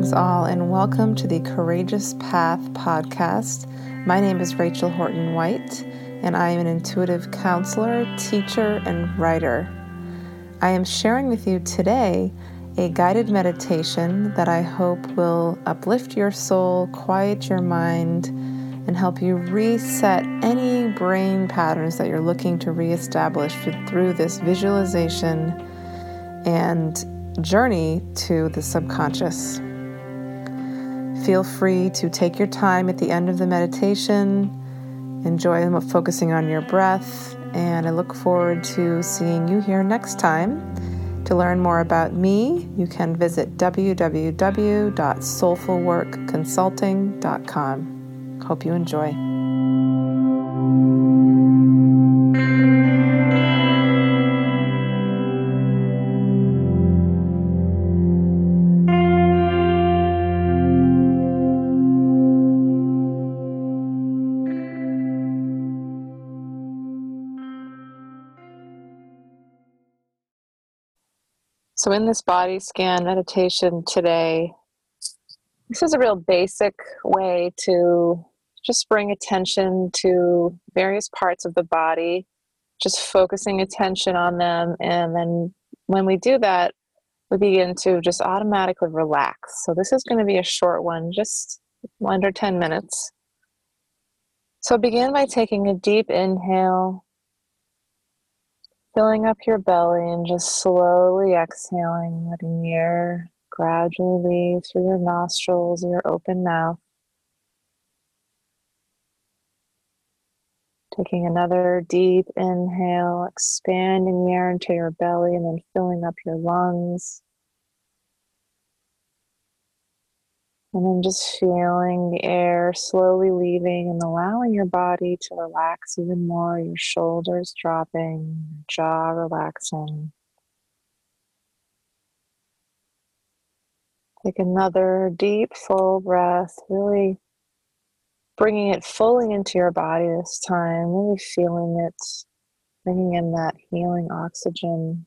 Greetings, all, and welcome to the Courageous Path podcast. My name is Rachel Horton White, and I am an intuitive counselor, teacher, and writer. I am sharing with you today a guided meditation that I hope will uplift your soul, quiet your mind, and help you reset any brain patterns that you're looking to reestablish through this visualization and journey to the subconscious. Feel free to take your time at the end of the meditation. Enjoy focusing on your breath, and I look forward to seeing you here next time. To learn more about me, you can visit www.soulfulworkconsulting.com. Hope you enjoy. In this body scan meditation today, this is a real basic way to just bring attention to various parts of the body, just focusing attention on them. And then when we do that, we begin to just automatically relax. So, this is going to be a short one, just under 10 minutes. So, begin by taking a deep inhale filling up your belly and just slowly exhaling, letting the air gradually leave through your nostrils, your open mouth. Taking another deep inhale, expanding the air into your belly and then filling up your lungs. And then just feeling the air slowly leaving and allowing your body to relax even more, your shoulders dropping, your jaw relaxing. Take another deep, full breath, really bringing it fully into your body this time, really feeling it, bringing in that healing oxygen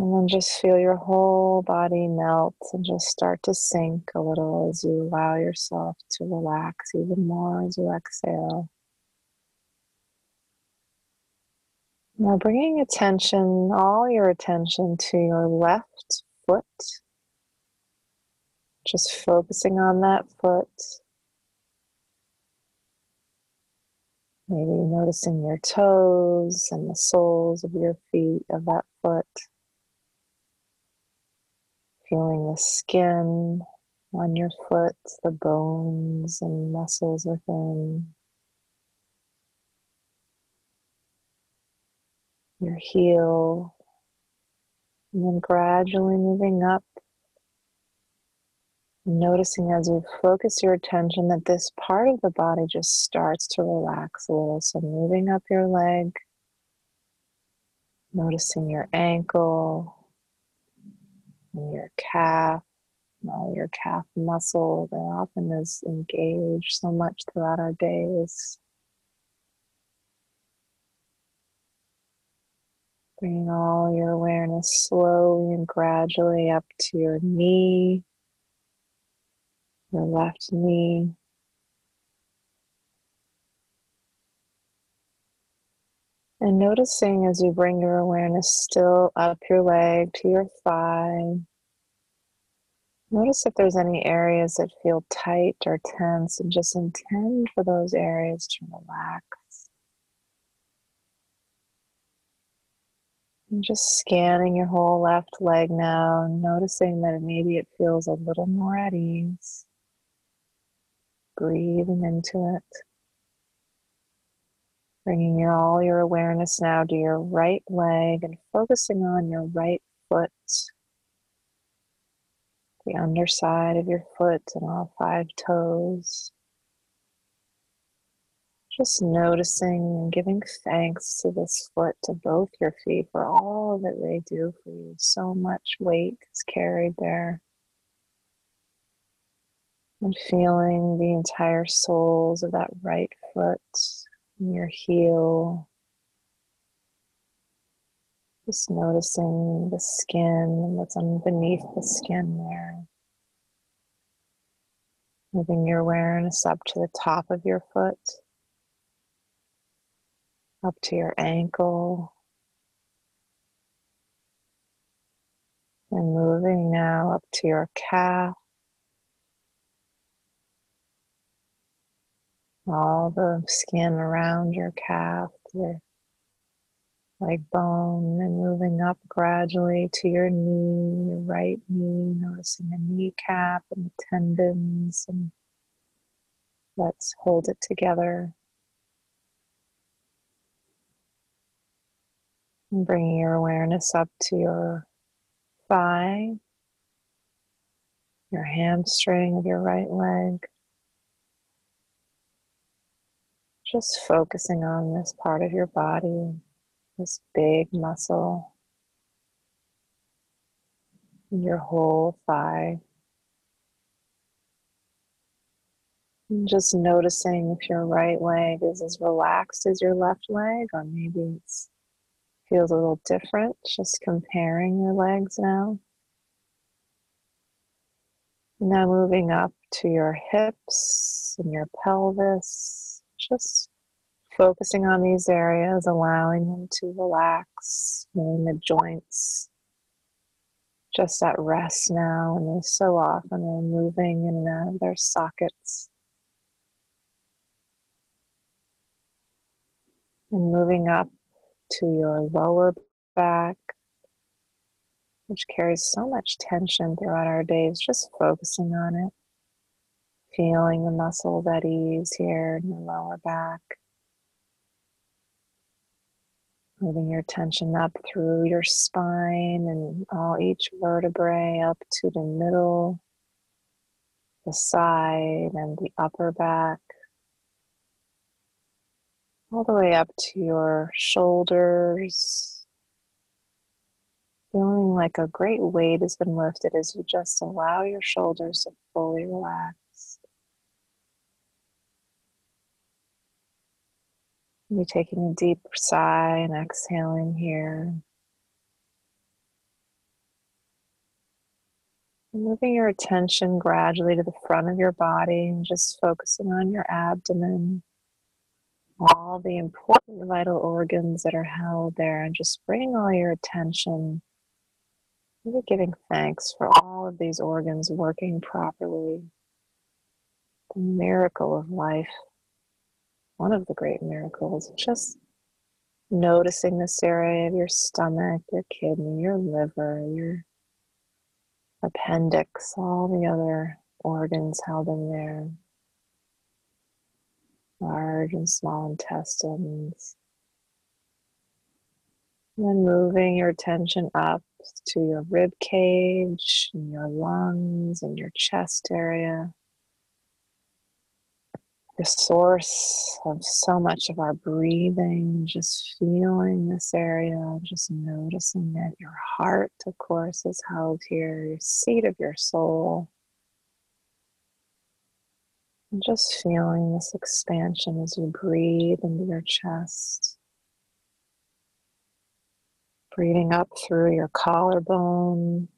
And then just feel your whole body melt and just start to sink a little as you allow yourself to relax even more as you exhale. Now, bringing attention, all your attention to your left foot. Just focusing on that foot. Maybe noticing your toes and the soles of your feet of that foot feeling the skin on your foot, the bones and muscles within. Your heel, and then gradually moving up. Noticing as you focus your attention that this part of the body just starts to relax a little. So, moving up your leg, noticing your ankle, your calf, all your calf muscle that often is engaged so much throughout our days. Bringing all your awareness slowly and gradually up to your knee, your left knee. And noticing as you bring your awareness still up your leg to your thigh. Notice if there's any areas that feel tight or tense, and just intend for those areas to relax. And just scanning your whole left leg now, noticing that maybe it feels a little more at ease. Breathing into it. Bringing your, all your awareness now to your right leg and focusing on your right foot, the underside of your foot and all five toes. Just noticing and giving thanks to this foot, to both your feet for all that they do for you. So much weight is carried there. And feeling the entire soles of that right foot your heel, Just noticing the skin what's underneath the skin there. Moving your awareness up to the top of your foot, up to your ankle, and moving now up to your calf. All the skin around your calf, your leg bone, and moving up gradually to your knee, your right knee, noticing the kneecap and the tendons, and let's hold it together. And bringing your awareness up to your thigh, your hamstring of your right leg. Just focusing on this part of your body, this big muscle, your whole thigh. And just noticing if your right leg is as relaxed as your left leg, or maybe it feels a little different. Just comparing your legs now. Now moving up to your hips and your pelvis just focusing on these areas, allowing them to relax, feeling the joints just at rest now, and they so often are moving in and out of their sockets. And moving up to your lower back, which carries so much tension throughout our days, just focusing on it. Feeling the muscles at ease here in your lower back. Moving your attention up through your spine and all each vertebrae up to the middle, the side, and the upper back. All the way up to your shoulders. Feeling like a great weight has been lifted as you just allow your shoulders to fully relax. You're taking a deep sigh and exhaling here. Moving your attention gradually to the front of your body and just focusing on your abdomen, all the important vital organs that are held there, and just bringing all your attention, maybe giving thanks for all of these organs working properly. The miracle of life one of the great miracles. Just noticing this area of your stomach, your kidney, your liver, your appendix, all the other organs held in there, large and small intestines. And then moving your attention up to your rib cage and your lungs and your chest area the source of so much of our breathing, just feeling this area, just noticing that your heart, of course, is held here, your seat of your soul. And just feeling this expansion as you breathe into your chest. Breathing up through your collarbone,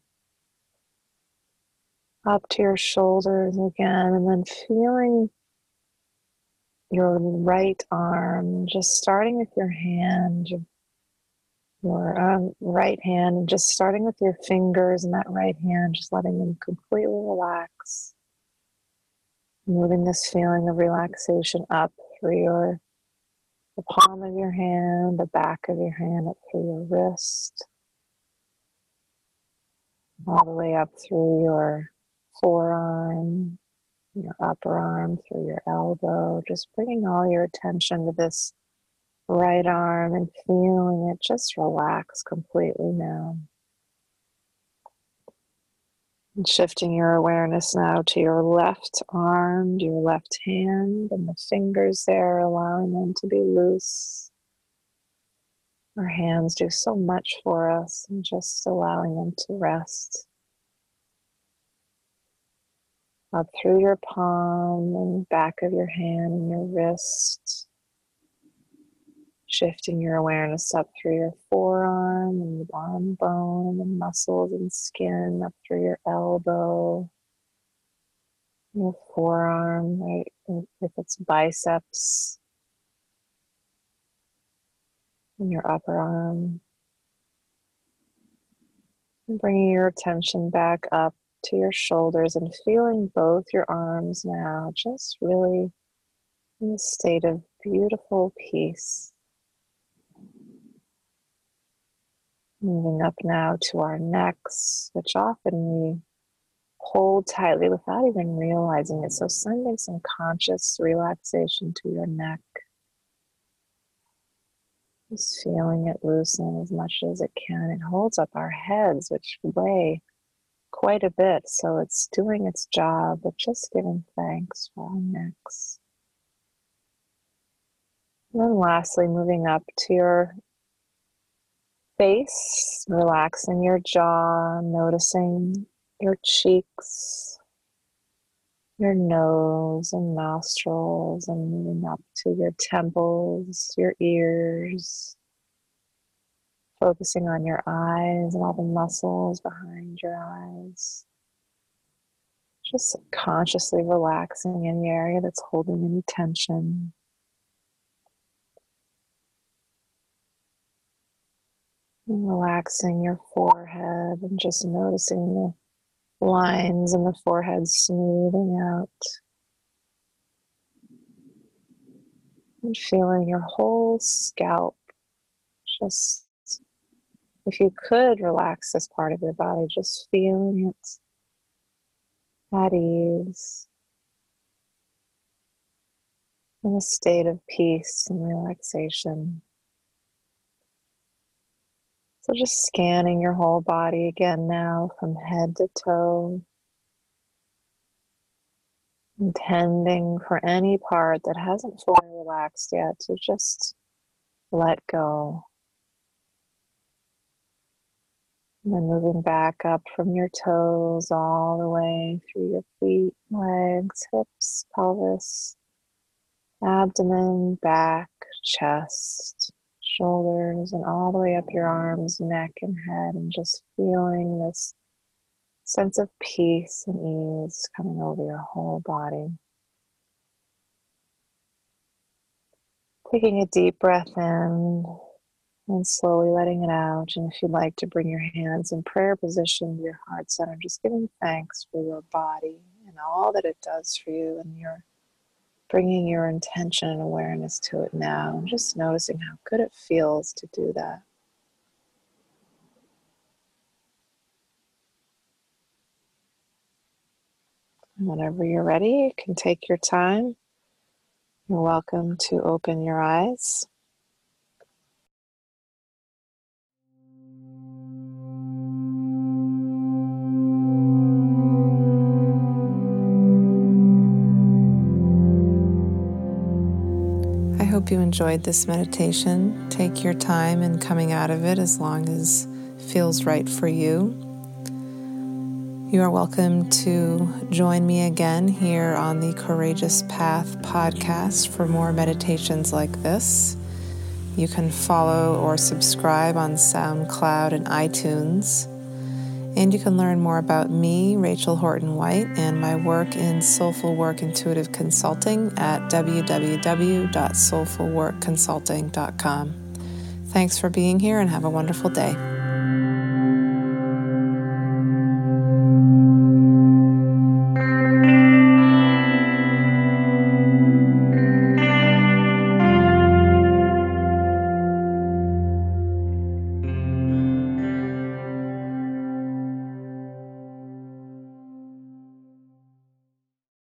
up to your shoulders again, and then feeling your right arm, just starting with your hand, your um, right hand, and just starting with your fingers and that right hand, just letting them completely relax. Moving this feeling of relaxation up through your the palm of your hand, the back of your hand, up through your wrist, all the way up through your forearm, your upper arm through your elbow, just bringing all your attention to this right arm and feeling it just relax completely now. And shifting your awareness now to your left arm, your left hand, and the fingers there, allowing them to be loose. Our hands do so much for us, and just allowing them to rest up through your palm and back of your hand and your wrist. Shifting your awareness up through your forearm and the arm bone and the muscles and skin up through your elbow, your forearm, right? If it's biceps, and your upper arm. And bringing your attention back up to your shoulders and feeling both your arms now just really in a state of beautiful peace. Moving up now to our necks, which often we hold tightly without even realizing it. So, sending some conscious relaxation to your neck. Just feeling it loosen as much as it can. It holds up our heads, which weigh quite a bit. So, it's doing its job, but just giving thanks for our necks. And then, lastly, moving up to your face, relaxing your jaw, noticing your cheeks, your nose and nostrils, and moving up to your temples, your ears, focusing on your eyes and all the muscles behind your eyes. Just consciously relaxing in the area that's holding any tension. And relaxing your forehead and just noticing the lines in the forehead smoothing out. And feeling your whole scalp just, if you could relax this part of your body, just feeling it at ease in a state of peace and relaxation. So just scanning your whole body again now from head to toe. Intending for any part that hasn't fully relaxed yet to just let go. And then moving back up from your toes all the way through your feet, legs, hips, pelvis, abdomen, back, chest shoulders and all the way up your arms, neck, and head, and just feeling this sense of peace and ease coming over your whole body. Taking a deep breath in and slowly letting it out. And if you'd like to bring your hands in prayer position to your heart center, just giving thanks for your body and all that it does for you and you're bringing your intention and awareness to it now, and just noticing how good it feels to do that. whenever you're ready, you can take your time. You're welcome to open your eyes. Hope you enjoyed this meditation. Take your time in coming out of it as long as feels right for you. You are welcome to join me again here on the Courageous Path podcast for more meditations like this. You can follow or subscribe on SoundCloud and iTunes. And you can learn more about me, Rachel Horton White, and my work in Soulful Work Intuitive Consulting at www.soulfulworkconsulting.com. Thanks for being here and have a wonderful day.